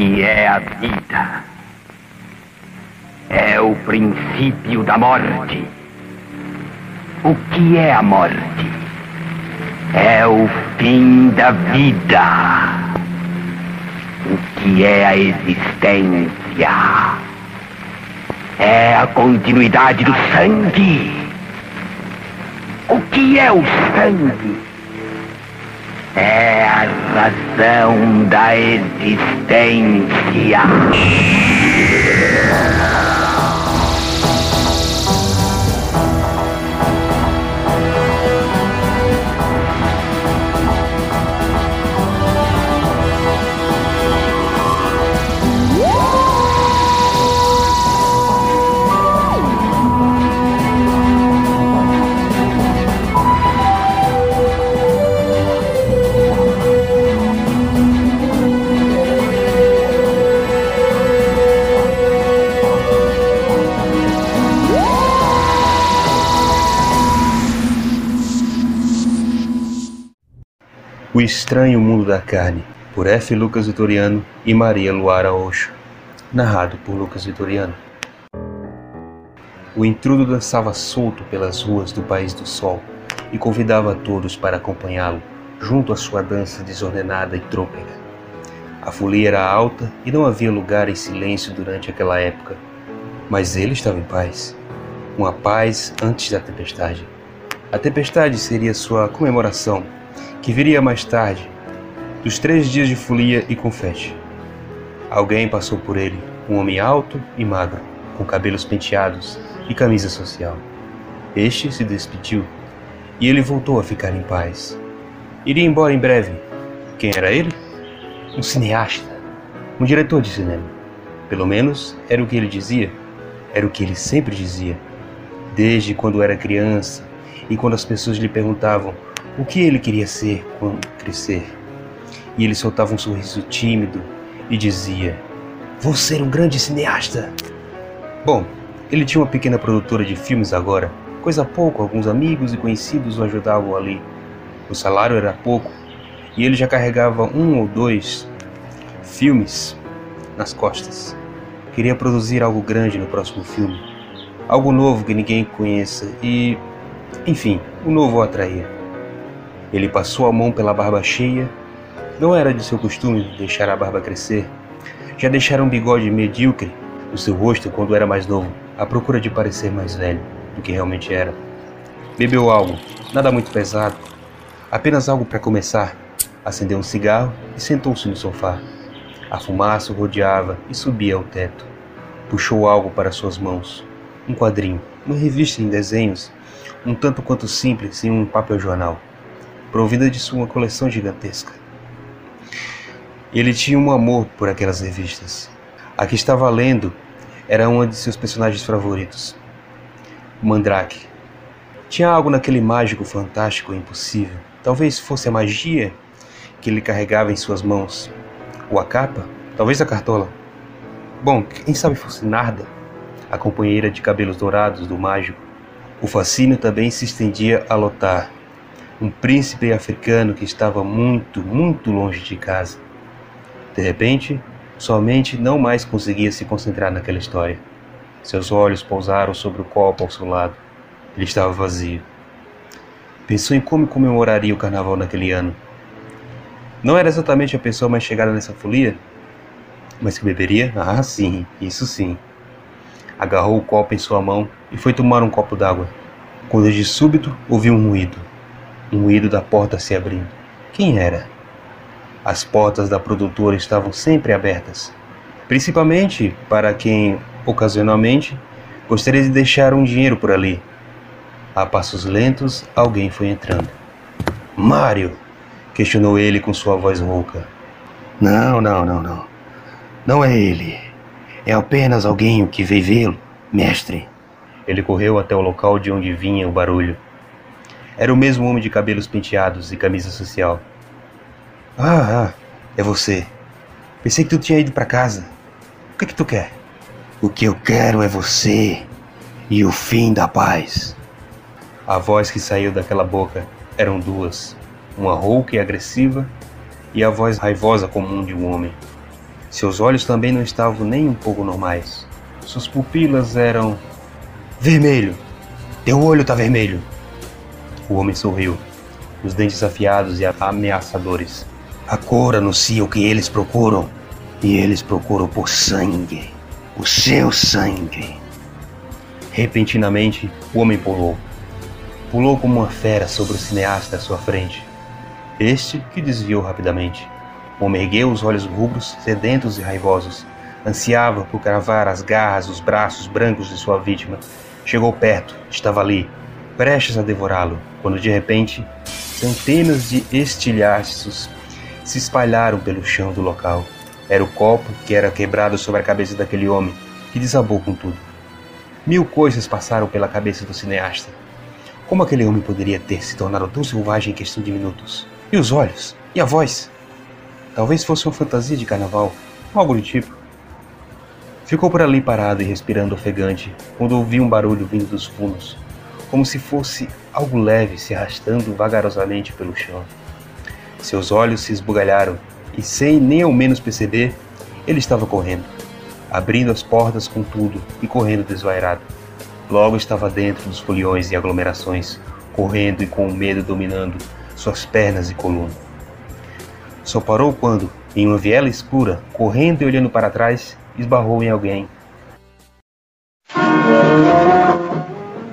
que é a vida? É o princípio da morte. O que é a morte? É o fim da vida. O que é a existência? É a continuidade do sangue. O que é o sangue? É a razão da existência. O Estranho Mundo da Carne, por F. Lucas Vitoriano e Maria Luara Oxo. Narrado por Lucas Vitoriano. O intrudo dançava solto pelas ruas do País do Sol e convidava a todos para acompanhá-lo, junto à sua dança desordenada e trôpega. A folia era alta e não havia lugar em silêncio durante aquela época, mas ele estava em paz. Uma paz antes da tempestade. A tempestade seria sua comemoração que viria mais tarde, dos três dias de folia e confete. Alguém passou por ele, um homem alto e magro, com cabelos penteados e camisa social. Este se despediu e ele voltou a ficar em paz. Iria embora em breve. Quem era ele? Um cineasta, um diretor de cinema. Pelo menos era o que ele dizia, era o que ele sempre dizia. Desde quando era criança e quando as pessoas lhe perguntavam o que ele queria ser quando crescer. E ele soltava um sorriso tímido e dizia: Vou ser um grande cineasta. Bom, ele tinha uma pequena produtora de filmes agora, coisa pouco, alguns amigos e conhecidos o ajudavam ali. O salário era pouco e ele já carregava um ou dois filmes nas costas. Queria produzir algo grande no próximo filme, algo novo que ninguém conheça e, enfim, o novo o atraía. Ele passou a mão pela barba cheia. Não era de seu costume deixar a barba crescer. Já deixara um bigode medíocre no seu rosto quando era mais novo, à procura de parecer mais velho do que realmente era. Bebeu algo, nada muito pesado, apenas algo para começar. Acendeu um cigarro e sentou-se no sofá. A fumaça o rodeava e subia ao teto. Puxou algo para suas mãos. Um quadrinho, uma revista em desenhos, um tanto quanto simples em um papel jornal provida de sua coleção gigantesca. Ele tinha um amor por aquelas revistas. A que estava lendo era uma de seus personagens favoritos, Mandrake. Tinha algo naquele mágico fantástico e impossível. Talvez fosse a magia que ele carregava em suas mãos. Ou a capa, talvez a cartola. Bom, quem sabe fosse Narda, a companheira de cabelos dourados do mágico. O fascínio também se estendia a Lotar, um príncipe africano que estava muito, muito longe de casa. De repente, sua mente não mais conseguia se concentrar naquela história. Seus olhos pousaram sobre o copo ao seu lado. Ele estava vazio. Pensou em como comemoraria o carnaval naquele ano. Não era exatamente a pessoa mais chegada nessa folia, mas que beberia? Ah, sim, isso sim. Agarrou o copo em sua mão e foi tomar um copo d'água, quando de súbito ouviu um ruído um ruído da porta se abrindo. Quem era? As portas da produtora estavam sempre abertas, principalmente para quem, ocasionalmente, gostaria de deixar um dinheiro por ali. A passos lentos, alguém foi entrando. Mário! questionou ele com sua voz rouca. Não, não, não, não. Não é ele. É apenas alguém que veio vê-lo, mestre. Ele correu até o local de onde vinha o barulho. Era o mesmo homem de cabelos penteados e camisa social. Ah, ah, é você. Pensei que tu tinha ido para casa. O que é que tu quer? O que eu quero é você e o fim da paz. A voz que saiu daquela boca eram duas, uma rouca e agressiva e a voz raivosa comum de um homem. Seus olhos também não estavam nem um pouco normais. Suas pupilas eram. Vermelho! Teu olho tá vermelho! O homem sorriu, os dentes afiados e ameaçadores. A cor anuncia o que eles procuram, e eles procuram por sangue. O seu sangue. Repentinamente, o homem pulou. Pulou como uma fera sobre o cineasta à sua frente. Este que desviou rapidamente. O homem ergueu os olhos rubros, sedentos e raivosos. Ansiava por cravar as garras, os braços brancos de sua vítima. Chegou perto, estava ali, prestes a devorá-lo, quando de repente centenas de estilhaços se espalharam pelo chão do local. Era o copo que era quebrado sobre a cabeça daquele homem, que desabou com tudo. Mil coisas passaram pela cabeça do cineasta. Como aquele homem poderia ter se tornado tão selvagem em questão de minutos? E os olhos? E a voz? Talvez fosse uma fantasia de carnaval, algo do tipo. Ficou por ali parado e respirando ofegante quando ouviu um barulho vindo dos fundos, como se fosse algo leve se arrastando vagarosamente pelo chão. Seus olhos se esbugalharam e, sem nem ao menos perceber, ele estava correndo, abrindo as portas com tudo e correndo desvairado. Logo estava dentro dos foliões e aglomerações, correndo e com o medo dominando suas pernas e coluna. Só parou quando, em uma viela escura, correndo e olhando para trás, esbarrou em alguém.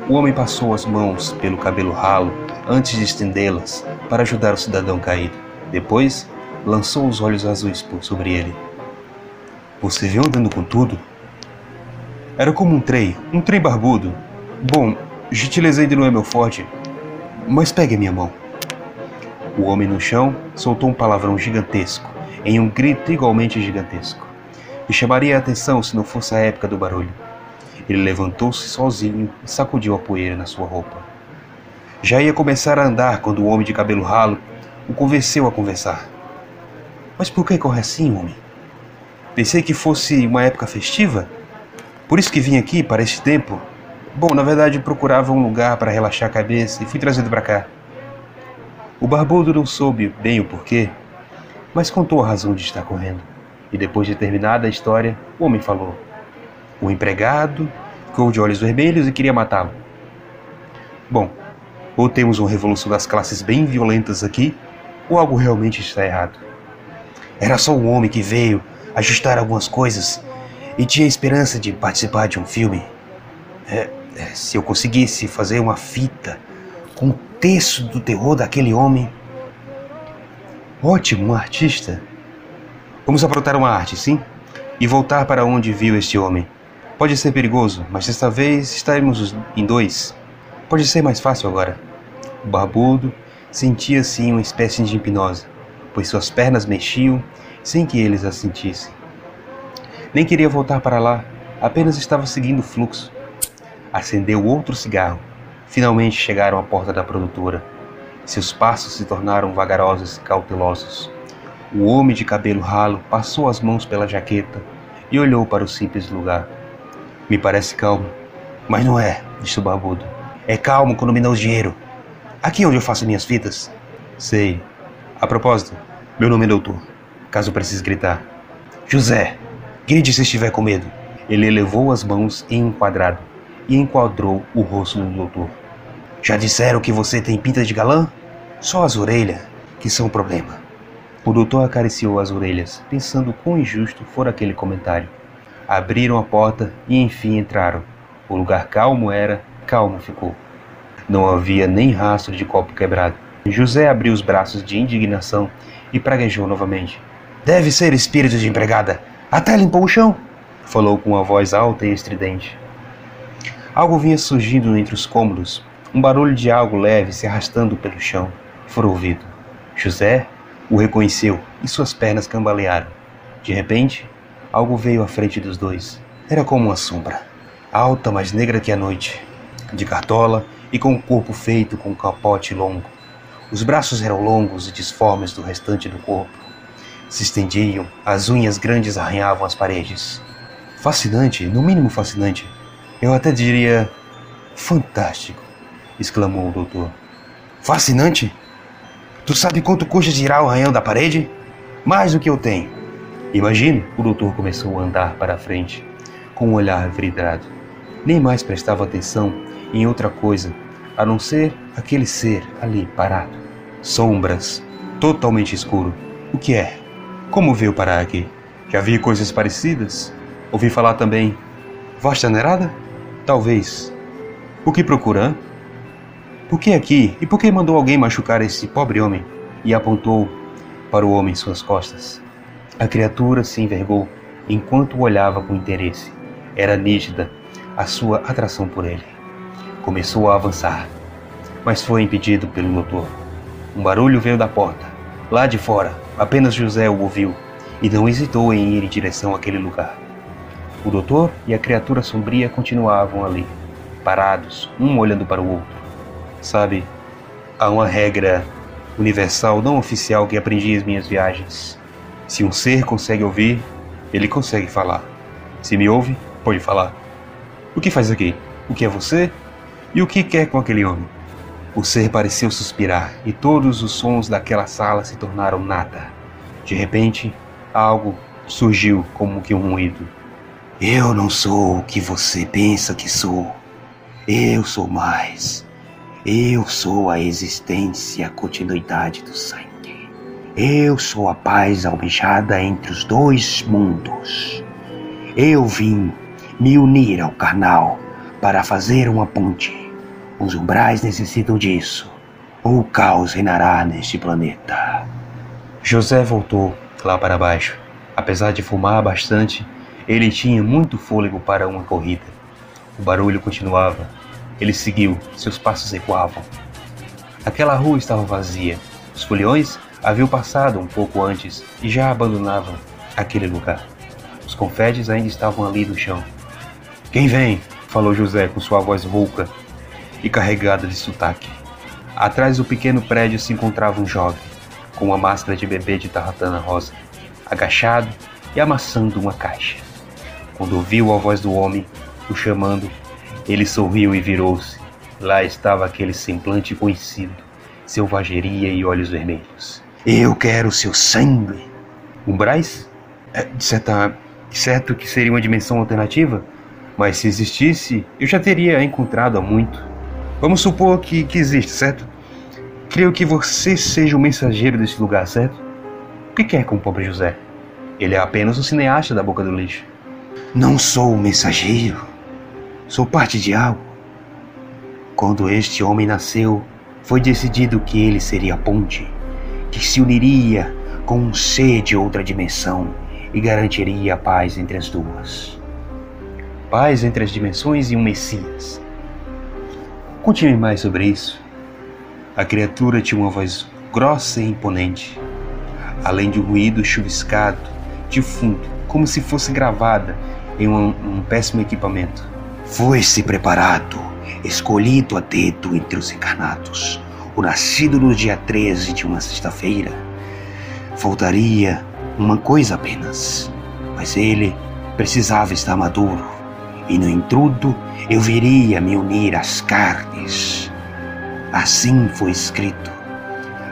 O homem passou as mãos pelo cabelo ralo antes de estendê-las para ajudar o cidadão caído. Depois, lançou os olhos azuis por sobre ele. Você viu andando com tudo? Era como um trem, um trem barbudo. Bom, gentileza ainda não é meu forte, mas pegue a minha mão. O homem no chão soltou um palavrão gigantesco, em um grito igualmente gigantesco. E chamaria a atenção se não fosse a época do barulho. Ele levantou-se sozinho e sacudiu a poeira na sua roupa. Já ia começar a andar quando o homem de cabelo ralo o convenceu a conversar. Mas por que corre assim, homem? Pensei que fosse uma época festiva? Por isso que vim aqui para este tempo? Bom, na verdade procurava um lugar para relaxar a cabeça e fui trazido para cá. O barbudo não soube bem o porquê, mas contou a razão de estar correndo. E depois de terminada a história, o homem falou: O empregado ficou de olhos vermelhos e queria matá-lo. Bom, ou temos uma revolução das classes bem violentas aqui, ou algo realmente está errado. Era só um homem que veio ajustar algumas coisas e tinha esperança de participar de um filme. É, é, se eu conseguisse fazer uma fita com o texto do terror daquele homem. Ótimo, um artista. Vamos aprontar uma arte, sim? E voltar para onde viu este homem. Pode ser perigoso, mas desta vez estaremos em dois. Pode ser mais fácil agora. O barbudo sentia sim uma espécie de hipnose, pois suas pernas mexiam sem que eles a sentissem. Nem queria voltar para lá, apenas estava seguindo o fluxo. Acendeu outro cigarro. Finalmente chegaram à porta da produtora. Seus passos se tornaram vagarosos e cautelosos. O homem de cabelo ralo passou as mãos pela jaqueta e olhou para o simples lugar. Me parece calmo, mas não é, disse o barbudo. É calmo quando me dá o dinheiro. Aqui é onde eu faço minhas fitas. Sei. A propósito, meu nome é doutor. Caso precise gritar. José, grite se estiver com medo. Ele elevou as mãos em um quadrado e enquadrou o rosto do doutor. Já disseram que você tem pinta de galã? Só as orelhas que são um problema. O doutor acariciou as orelhas, pensando quão injusto fora aquele comentário. Abriram a porta e enfim entraram. O lugar calmo era, calmo ficou. Não havia nem rastro de copo quebrado. José abriu os braços de indignação e praguejou novamente. Deve ser espírito de empregada. Até limpou o chão. Falou com uma voz alta e estridente. Algo vinha surgindo entre os cômodos, um barulho de algo leve se arrastando pelo chão. Foi ouvido. José o reconheceu e suas pernas cambalearam. De repente, algo veio à frente dos dois. Era como uma sombra, alta, mais negra que a noite, de cartola e com o corpo feito com um capote longo. Os braços eram longos e disformes do restante do corpo. Se estendiam, as unhas grandes arranhavam as paredes. Fascinante, no mínimo fascinante. Eu até diria fantástico, exclamou o doutor. Fascinante? Tu sabe quanto custa tirar o arranhão da parede? Mais do que eu tenho. Imagine, o doutor começou a andar para a frente, com um olhar vidrado. Nem mais prestava atenção em outra coisa, a não ser aquele ser ali parado. Sombras, totalmente escuro. O que é? Como veio parar aqui? Já vi coisas parecidas? Ouvi falar também. Voz nerada? Talvez. O que procura? Por que aqui? E por que mandou alguém machucar esse pobre homem? E apontou para o homem em suas costas. A criatura se envergou enquanto o olhava com interesse. Era nítida a sua atração por ele. Começou a avançar, mas foi impedido pelo doutor. Um barulho veio da porta. Lá de fora, apenas José o ouviu e não hesitou em ir em direção àquele lugar. O doutor e a criatura sombria continuavam ali, parados, um olhando para o outro. Sabe, há uma regra universal não oficial que aprendi em minhas viagens. Se um ser consegue ouvir, ele consegue falar. Se me ouve, pode falar. O que faz aqui? O que é você? E o que quer com aquele homem? O ser pareceu suspirar e todos os sons daquela sala se tornaram nada. De repente, algo surgiu como que um ruído. Eu não sou o que você pensa que sou. Eu sou mais. Eu sou a existência, a continuidade do sangue. Eu sou a paz almejada entre os dois mundos. Eu vim me unir ao carnal para fazer uma ponte. Os umbrais necessitam disso, ou o caos reinará neste planeta. José voltou lá para baixo. Apesar de fumar bastante, ele tinha muito fôlego para uma corrida. O barulho continuava ele seguiu, seus passos ecoavam. Aquela rua estava vazia. Os foliões haviam passado um pouco antes e já abandonavam aquele lugar. Os confetes ainda estavam ali no chão. Quem vem? falou José com sua voz rouca e carregada de sotaque. Atrás do pequeno prédio se encontrava um jovem, com uma máscara de bebê de tarratana rosa, agachado e amassando uma caixa. Quando ouviu a voz do homem o chamando, ele sorriu e virou-se. Lá estava aquele semblante conhecido, selvageria e olhos vermelhos. Eu quero seu sangue. Umbrais? É, de, certa, certo que seria uma dimensão alternativa, mas se existisse, eu já teria encontrado há muito. Vamos supor que, que existe, certo? Creio que você seja o mensageiro desse lugar, certo? O que quer com o pobre José? Ele é apenas um cineasta da boca do lixo. Não sou o mensageiro. Sou parte de algo. Quando este homem nasceu, foi decidido que ele seria a ponte, que se uniria com um ser de outra dimensão e garantiria a paz entre as duas. Paz entre as dimensões e um Messias. Conte-me mais sobre isso. A criatura tinha uma voz grossa e imponente, além de um ruído chuviscado de fundo, como se fosse gravada em um, um péssimo equipamento. Foi-se preparado, escolhido a dedo entre os encarnados, o nascido no dia 13 de uma sexta-feira. Faltaria uma coisa apenas, mas ele precisava estar maduro, e no intrudo eu viria me unir às carnes. Assim foi escrito,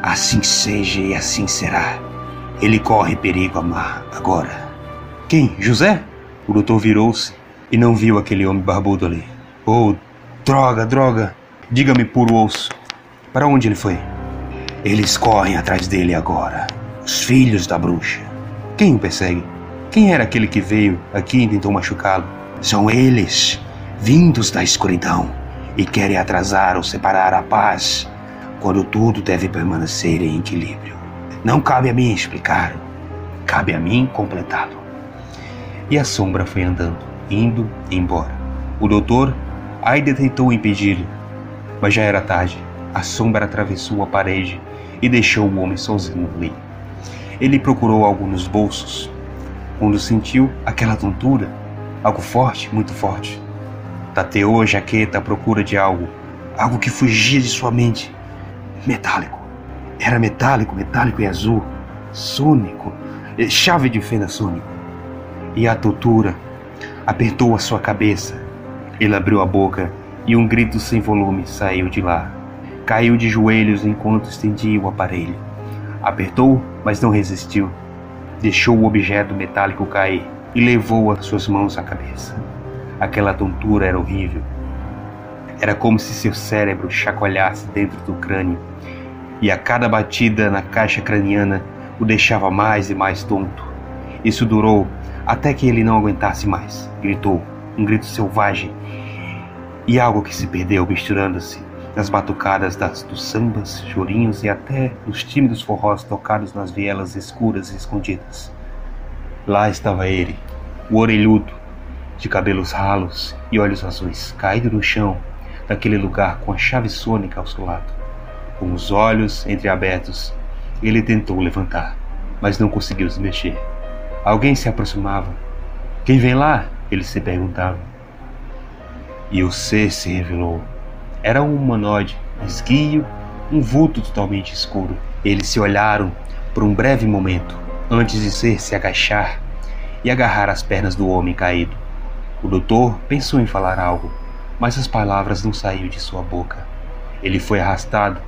assim seja e assim será. Ele corre perigo amar agora. Quem? José? O doutor virou-se e não viu aquele homem barbudo ali. Oh, droga, droga! Diga-me, puro osso, para onde ele foi? Eles correm atrás dele agora. Os filhos da bruxa. Quem o persegue? Quem era aquele que veio aqui e tentou machucá-lo? São eles, vindos da escuridão, e querem atrasar ou separar a paz, quando tudo deve permanecer em equilíbrio. Não cabe a mim explicar, cabe a mim completá-lo. E a sombra foi andando indo embora. O doutor ainda tentou impedir, mas já era tarde. A sombra atravessou a parede e deixou o homem sozinho ali. Ele procurou algo nos bolsos. Quando sentiu aquela tontura, algo forte, muito forte, tateou a jaqueta à procura de algo, algo que fugia de sua mente. Metálico. Era metálico, metálico e azul. Sônico. Chave de fenda sônico. E a tortura apertou a sua cabeça. Ele abriu a boca e um grito sem volume saiu de lá. Caiu de joelhos enquanto estendia o aparelho. Apertou, mas não resistiu. deixou o objeto metálico cair e levou as suas mãos à cabeça. Aquela tontura era horrível. Era como se seu cérebro chacoalhasse dentro do crânio, e a cada batida na caixa craniana o deixava mais e mais tonto. Isso durou até que ele não aguentasse mais. Gritou, um grito selvagem, e algo que se perdeu misturando-se nas batucadas das, dos sambas, chorinhos e até nos tímidos forrós tocados nas vielas escuras e escondidas. Lá estava ele, o orelhudo, de cabelos ralos e olhos azuis, caído no chão daquele lugar com a chave sônica ao seu lado. Com os olhos entreabertos, ele tentou levantar, mas não conseguiu se mexer. Alguém se aproximava. Quem vem lá? Ele se perguntava. E o ser se revelou. Era um humanoide, esguio, um vulto totalmente escuro. Eles se olharam por um breve momento, antes de ser se agachar e agarrar as pernas do homem caído. O doutor pensou em falar algo, mas as palavras não saíram de sua boca. Ele foi arrastado.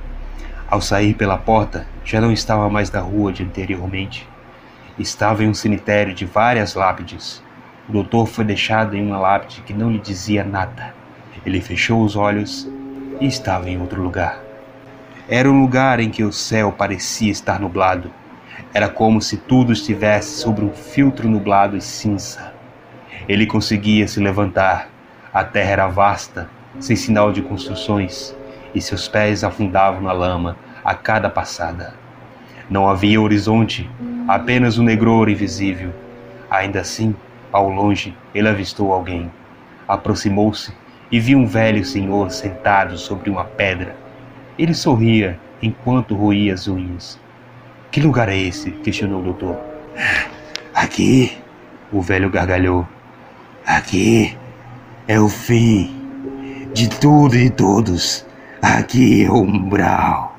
Ao sair pela porta, já não estava mais na rua de anteriormente. Estava em um cemitério de várias lápides. O doutor foi deixado em uma lápide que não lhe dizia nada. Ele fechou os olhos e estava em outro lugar. Era um lugar em que o céu parecia estar nublado. Era como se tudo estivesse sobre um filtro nublado e cinza. Ele conseguia se levantar. A terra era vasta, sem sinal de construções, e seus pés afundavam na lama a cada passada. Não havia horizonte, apenas um negror invisível. Ainda assim, ao longe, ele avistou alguém. Aproximou-se e viu um velho senhor sentado sobre uma pedra. Ele sorria enquanto roía as unhas. Que lugar é esse? questionou o doutor. Aqui, o velho gargalhou. Aqui é o fim de tudo e todos. Aqui é o umbral.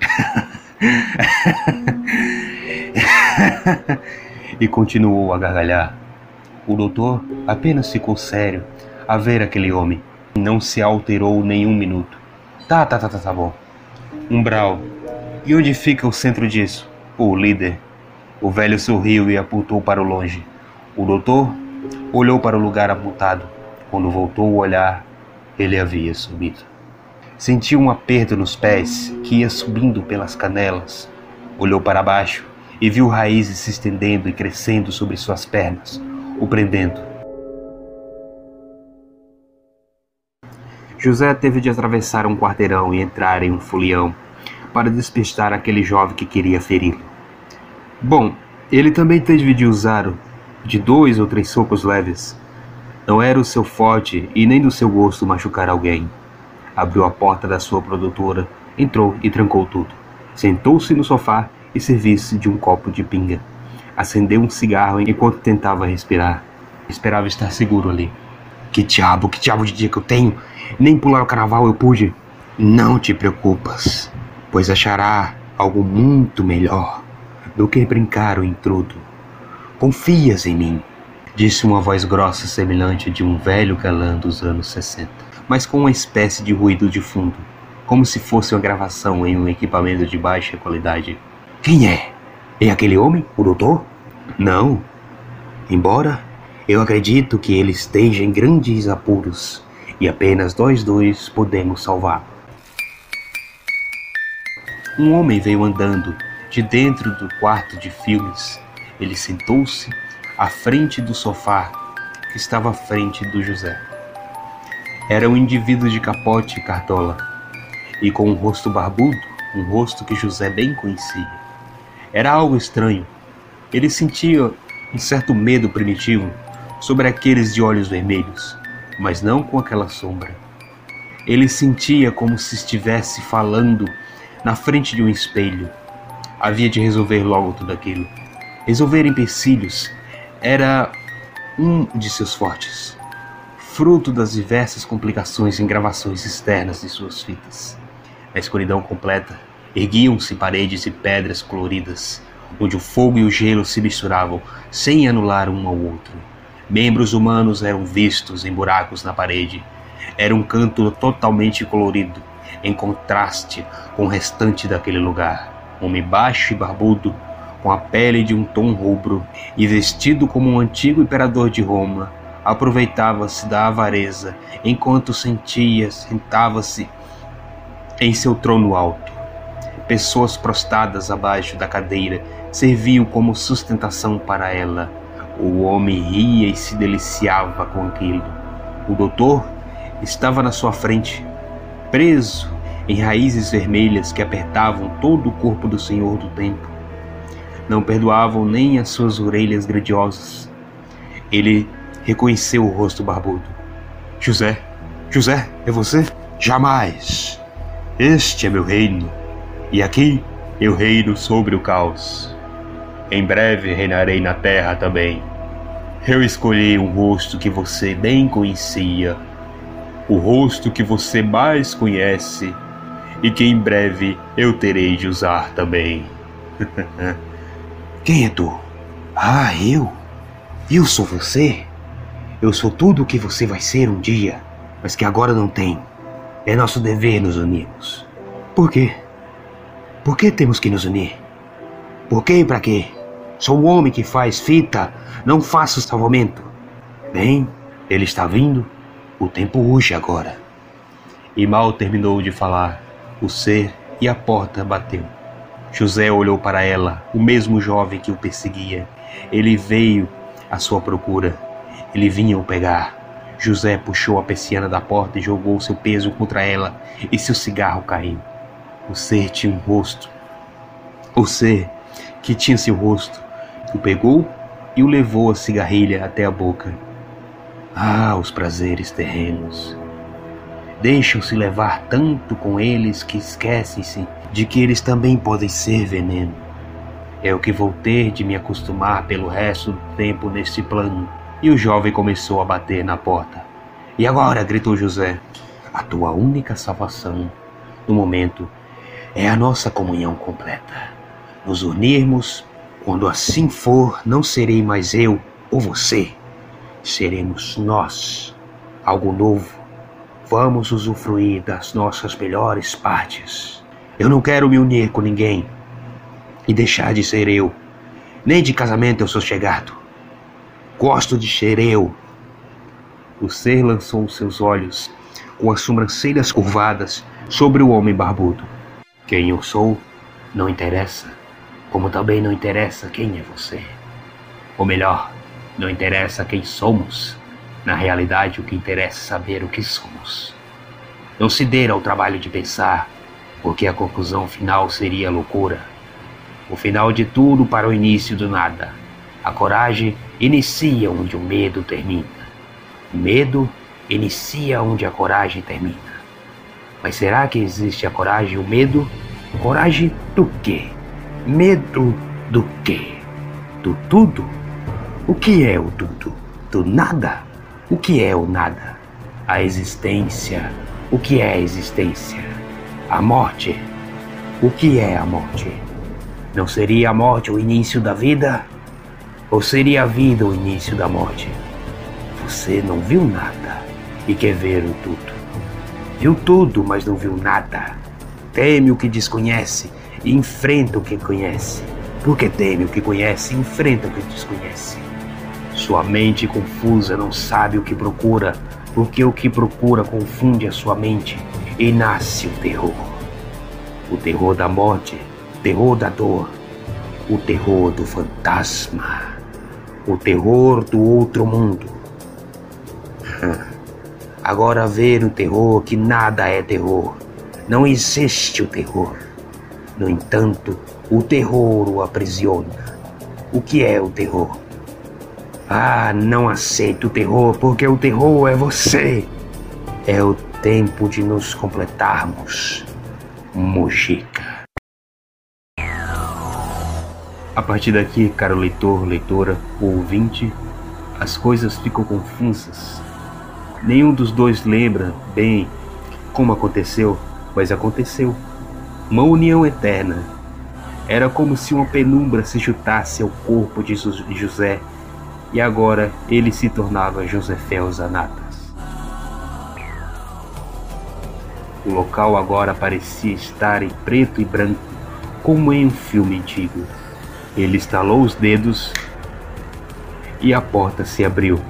e continuou a gargalhar. O doutor apenas ficou sério a ver aquele homem. Não se alterou nem um minuto. Tá, tá, tá, tá, tá bom. Umbral. E onde fica o centro disso? O líder. O velho sorriu e apontou para o longe. O doutor olhou para o lugar apontado. Quando voltou o olhar, ele havia subido. Sentiu um aperto nos pés que ia subindo pelas canelas. Olhou para baixo e viu raízes se estendendo e crescendo sobre suas pernas, o prendendo. José teve de atravessar um quarteirão e entrar em um folião para despistar aquele jovem que queria feri-lo. Bom, ele também teve de usar de dois ou três socos leves. Não era o seu forte e nem do seu gosto machucar alguém. Abriu a porta da sua produtora, entrou e trancou tudo. Sentou-se no sofá e serviu-se de um copo de pinga. Acendeu um cigarro enquanto tentava respirar. Esperava estar seguro ali. Que diabo, que diabo de dia que eu tenho? Nem pular o carnaval eu pude. Não te preocupas, pois achará algo muito melhor do que brincar o intrudo. Confias em mim, disse uma voz grossa semelhante de um velho galã dos anos 60, mas com uma espécie de ruído de fundo, como se fosse uma gravação em um equipamento de baixa qualidade. Quem é? É aquele homem, o doutor? Não. Embora eu acredito que ele esteja em grandes apuros e apenas nós dois podemos salvá-lo. Um homem veio andando de dentro do quarto de filmes. Ele sentou-se à frente do sofá que estava à frente do José. Era um indivíduo de capote e cartola e com um rosto barbudo, um rosto que José bem conhecia. Era algo estranho. Ele sentia um certo medo primitivo sobre aqueles de olhos vermelhos, mas não com aquela sombra. Ele sentia como se estivesse falando na frente de um espelho. Havia de resolver logo tudo aquilo. Resolver empecilhos era um de seus fortes, fruto das diversas complicações em gravações externas de suas fitas. Na escuridão completa, erguiam-se paredes e pedras coloridas, onde o fogo e o gelo se misturavam sem anular um ao outro. Membros humanos eram vistos em buracos na parede. Era um canto totalmente colorido, em contraste com o restante daquele lugar. Homem baixo e barbudo, com a pele de um tom rubro e vestido como um antigo imperador de Roma, aproveitava-se da avareza enquanto sentia, sentava-se em seu trono alto. Pessoas prostradas abaixo da cadeira serviam como sustentação para ela. O homem ria e se deliciava com aquilo. O doutor estava na sua frente, preso em raízes vermelhas que apertavam todo o corpo do Senhor do Tempo não perdoavam nem as suas orelhas grandiosas. Ele reconheceu o rosto barbudo. José, José, é você? Jamais. Este é meu reino, e aqui eu reino sobre o caos. Em breve reinarei na terra também. Eu escolhi um rosto que você bem conhecia, o rosto que você mais conhece e que em breve eu terei de usar também. Quem é tu? Ah, eu? Eu sou você? Eu sou tudo o que você vai ser um dia, mas que agora não tem. É nosso dever nos unirmos. Por quê? Por que temos que nos unir? Por quê e para quê? Sou o homem que faz fita, não faço salvamento. Bem, ele está vindo, o tempo urge agora. E mal terminou de falar, o ser e a porta bateu. José olhou para ela, o mesmo jovem que o perseguia. Ele veio à sua procura. Ele vinha o pegar. José puxou a persiana da porta e jogou seu peso contra ela, e seu cigarro caiu. O ser tinha um rosto. O ser que tinha seu rosto o pegou e o levou a cigarrilha até a boca. Ah, os prazeres terrenos! Deixam-se levar tanto com eles que esquecem-se de que eles também podem ser veneno. É o que vou ter de me acostumar pelo resto do tempo neste plano. E o jovem começou a bater na porta. E agora? gritou José. A tua única salvação, no momento, é a nossa comunhão completa. Nos unirmos, quando assim for, não serei mais eu ou você, seremos nós. Algo novo. Vamos usufruir das nossas melhores partes. Eu não quero me unir com ninguém e deixar de ser eu. Nem de casamento eu sou chegado. Gosto de ser eu. O ser lançou seus olhos com as sobrancelhas curvadas sobre o homem barbudo. Quem eu sou não interessa, como também não interessa quem é você. Ou melhor, não interessa quem somos. Na realidade, o que interessa é saber o que somos. Não se dê ao trabalho de pensar porque a conclusão final seria loucura. O final de tudo para o início do nada. A coragem inicia onde o medo termina. O medo inicia onde a coragem termina. Mas será que existe a coragem e o medo? Coragem do quê? Medo do quê? Do tudo? O que é o tudo? Do nada? O que é o nada? A existência. O que é a existência? A morte. O que é a morte? Não seria a morte o início da vida? Ou seria a vida o início da morte? Você não viu nada e quer ver o tudo. Viu tudo, mas não viu nada. Teme o que desconhece e enfrenta o que conhece. Porque teme o que conhece e enfrenta o que desconhece. Sua mente confusa não sabe o que procura, porque o que procura confunde a sua mente e nasce o terror. O terror da morte, terror da dor, o terror do fantasma, o terror do outro mundo. Agora ver o terror que nada é terror. Não existe o terror. No entanto, o terror o aprisiona. O que é o terror? Ah, não aceito o terror porque o terror é você. É o tempo de nos completarmos. Mojica. A partir daqui, caro leitor, leitora ou ouvinte, as coisas ficam confusas. Nenhum dos dois lembra bem como aconteceu, mas aconteceu. Uma união eterna. Era como se uma penumbra se juntasse ao corpo de José e agora ele se tornava Josefel Zanata. O local agora parecia estar em preto e branco, como em um filme antigo. Ele estalou os dedos e a porta se abriu.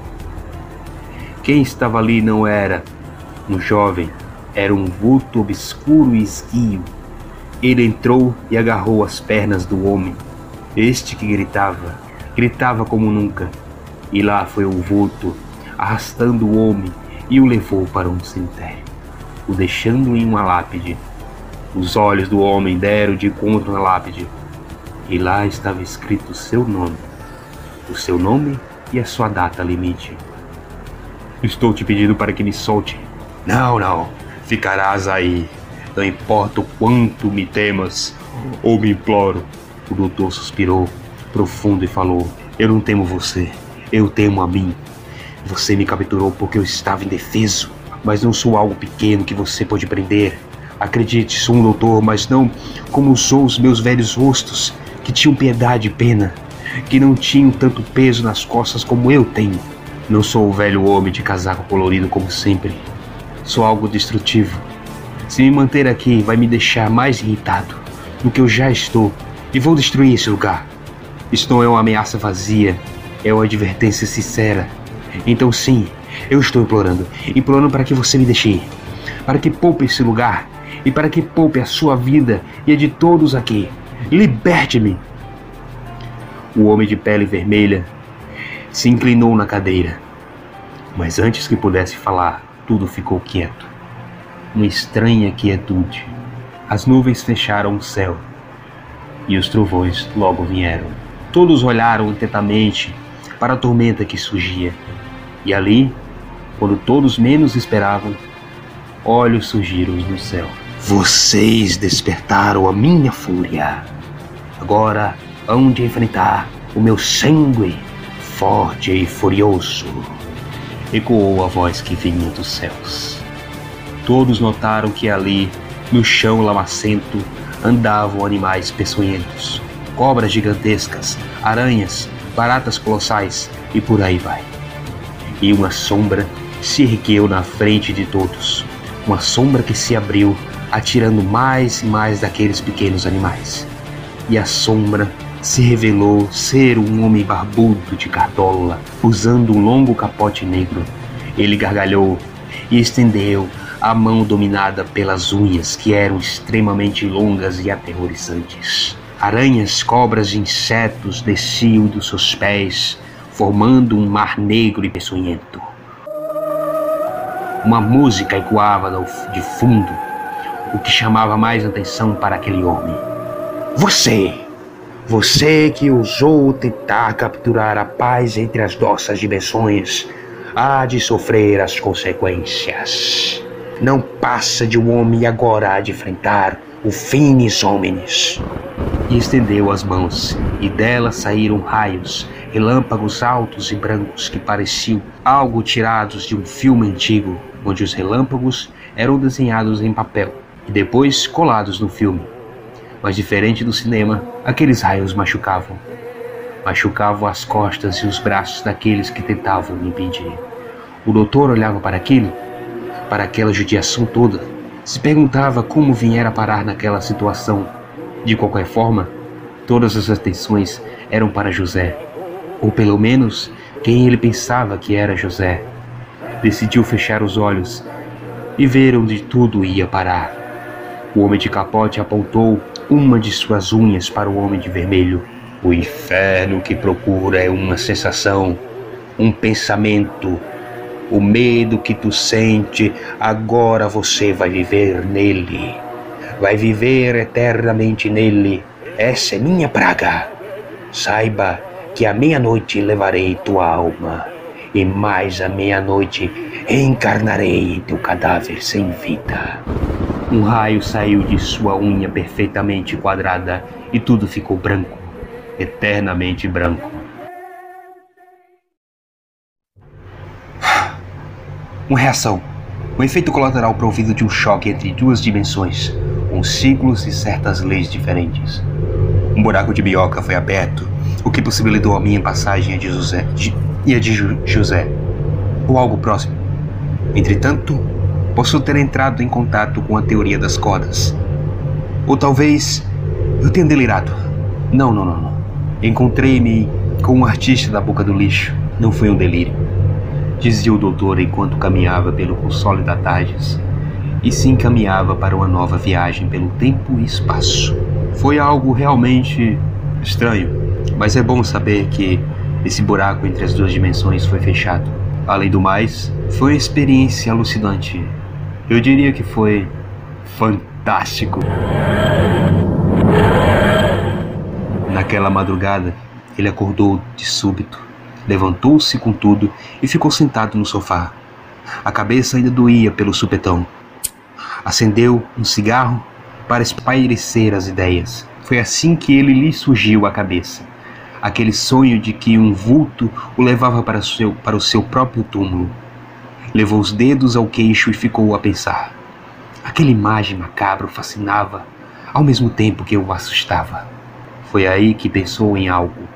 Quem estava ali não era um jovem, era um vulto obscuro e esguio. Ele entrou e agarrou as pernas do homem. Este que gritava, gritava como nunca. E lá foi o vulto, arrastando o homem e o levou para um cemitério, o deixando em uma lápide. Os olhos do homem deram de encontro na lápide, e lá estava escrito o seu nome, o seu nome e a sua data limite. Estou te pedindo para que me solte. Não, não, ficarás aí. Não importa o quanto me temas ou me imploro. O doutor suspirou profundo e falou: Eu não temo você, eu temo a mim. Você me capturou porque eu estava indefeso, mas não sou algo pequeno que você pode prender. Acredite, sou um doutor, mas não como sou os meus velhos rostos, que tinham piedade e pena, que não tinham tanto peso nas costas como eu tenho. Não sou o velho homem de casaco colorido como sempre. Sou algo destrutivo. Se me manter aqui, vai me deixar mais irritado do que eu já estou e vou destruir esse lugar. Isso não é uma ameaça vazia, é uma advertência sincera. Então, sim, eu estou implorando implorando para que você me deixe ir, para que poupe esse lugar e para que poupe a sua vida e a de todos aqui. Liberte-me! O homem de pele vermelha se inclinou na cadeira. Mas antes que pudesse falar, tudo ficou quieto. Uma estranha quietude. As nuvens fecharam o céu e os trovões logo vieram. Todos olharam atentamente para a tormenta que surgia. E ali, quando todos menos esperavam, olhos surgiram no céu. Vocês despertaram a minha fúria. Agora hão de enfrentar o meu sangue forte e furioso, ecoou a voz que vinha dos céus. Todos notaram que ali, no chão lamacento, andavam animais peçonhentos, cobras gigantescas, aranhas, baratas colossais e por aí vai. E uma sombra se ergueu na frente de todos, uma sombra que se abriu, atirando mais e mais daqueles pequenos animais. E a sombra se revelou ser um homem barbudo de cartola, usando um longo capote negro. Ele gargalhou e estendeu a mão dominada pelas unhas que eram extremamente longas e aterrorizantes. Aranhas, cobras e insetos desciam dos seus pés, formando um mar negro e peçonhento. Uma música ecoava de fundo, o que chamava mais atenção para aquele homem. Você! Você que ousou tentar capturar a paz entre as nossas dimensões, há de sofrer as consequências. Não passa de um homem agora de enfrentar o finis homines. E estendeu as mãos, e delas saíram raios, relâmpagos altos e brancos que pareciam algo tirados de um filme antigo, onde os relâmpagos eram desenhados em papel e depois colados no filme. Mas diferente do cinema, aqueles raios machucavam. Machucavam as costas e os braços daqueles que tentavam me impedir. O doutor olhava para aquilo, para aquela judiação toda, se perguntava como viera parar naquela situação. De qualquer forma, todas as atenções eram para José, ou pelo menos quem ele pensava que era José. Decidiu fechar os olhos e ver onde tudo ia parar. O homem de capote apontou uma de suas unhas para o homem de vermelho. O inferno que procura é uma sensação, um pensamento. O medo que tu sente, agora você vai viver nele. Vai viver eternamente nele. Essa é minha praga. Saiba que à meia-noite levarei tua alma, e mais à meia-noite encarnarei teu cadáver sem vida. Um raio saiu de sua unha perfeitamente quadrada e tudo ficou branco, eternamente branco. Uma reação. Um efeito colateral provido de um choque entre duas dimensões, com ciclos e certas leis diferentes. Um buraco de bioca foi aberto, o que possibilitou a minha passagem a de José de, e a de José, ou algo próximo. Entretanto, Posso ter entrado em contato com a teoria das cordas. Ou talvez eu tenha delirado. Não, não, não, não. Encontrei-me com um artista da boca do lixo. Não foi um delírio, dizia o doutor enquanto caminhava pelo console da Tardes e se encaminhava para uma nova viagem pelo tempo e espaço. Foi algo realmente estranho, mas é bom saber que esse buraco entre as duas dimensões foi fechado. Além do mais, foi uma experiência alucinante. Eu diria que foi fantástico. Naquela madrugada, ele acordou de súbito, levantou-se com tudo e ficou sentado no sofá. A cabeça ainda doía pelo supetão. Acendeu um cigarro para espairecer as ideias. Foi assim que ele lhe surgiu à cabeça. Aquele sonho de que um vulto o levava para seu, para o seu próprio túmulo. Levou os dedos ao queixo e ficou a pensar. Aquela imagem macabra o fascinava, ao mesmo tempo que o assustava. Foi aí que pensou em algo.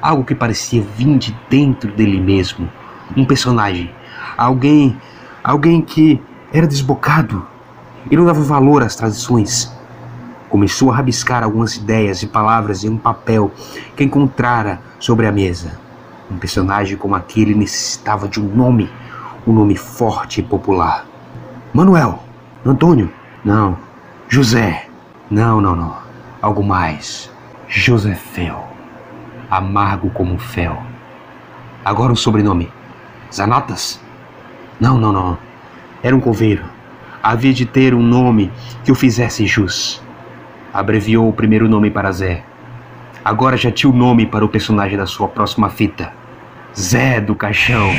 Algo que parecia vir de dentro dele mesmo. Um personagem. Alguém. Alguém que era desbocado, e não dava valor às tradições. Começou a rabiscar algumas ideias e palavras em um papel que encontrara sobre a mesa. Um personagem como aquele necessitava de um nome, um nome forte e popular. Manuel, Antônio, não. José, não, não, não. Algo mais. Josefel, amargo como fel. Agora o sobrenome. Zanatas? Não, não, não. Era um coveiro havia de ter um nome que o fizesse jus. Abreviou o primeiro nome para Zé. Agora já tinha o nome para o personagem da sua próxima fita: Zé do Caixão.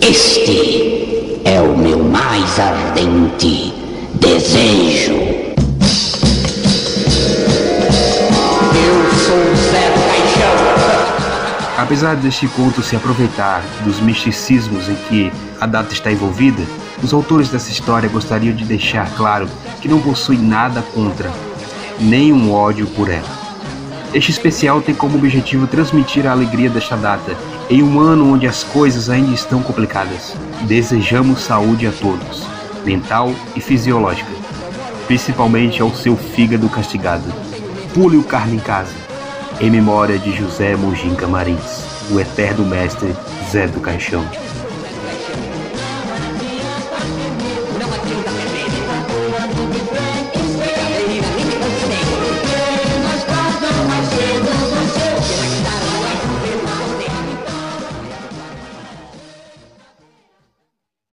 Este é o meu mais ardente desejo. Apesar deste conto se aproveitar dos misticismos em que a data está envolvida, os autores dessa história gostariam de deixar claro que não possuem nada contra, nem um ódio por ela. Este especial tem como objetivo transmitir a alegria desta data, em um ano onde as coisas ainda estão complicadas. Desejamos saúde a todos, mental e fisiológica, principalmente ao seu fígado castigado. Pule o carne em casa em memória de José Mugim Camarins, o eterno mestre Zé do Caixão.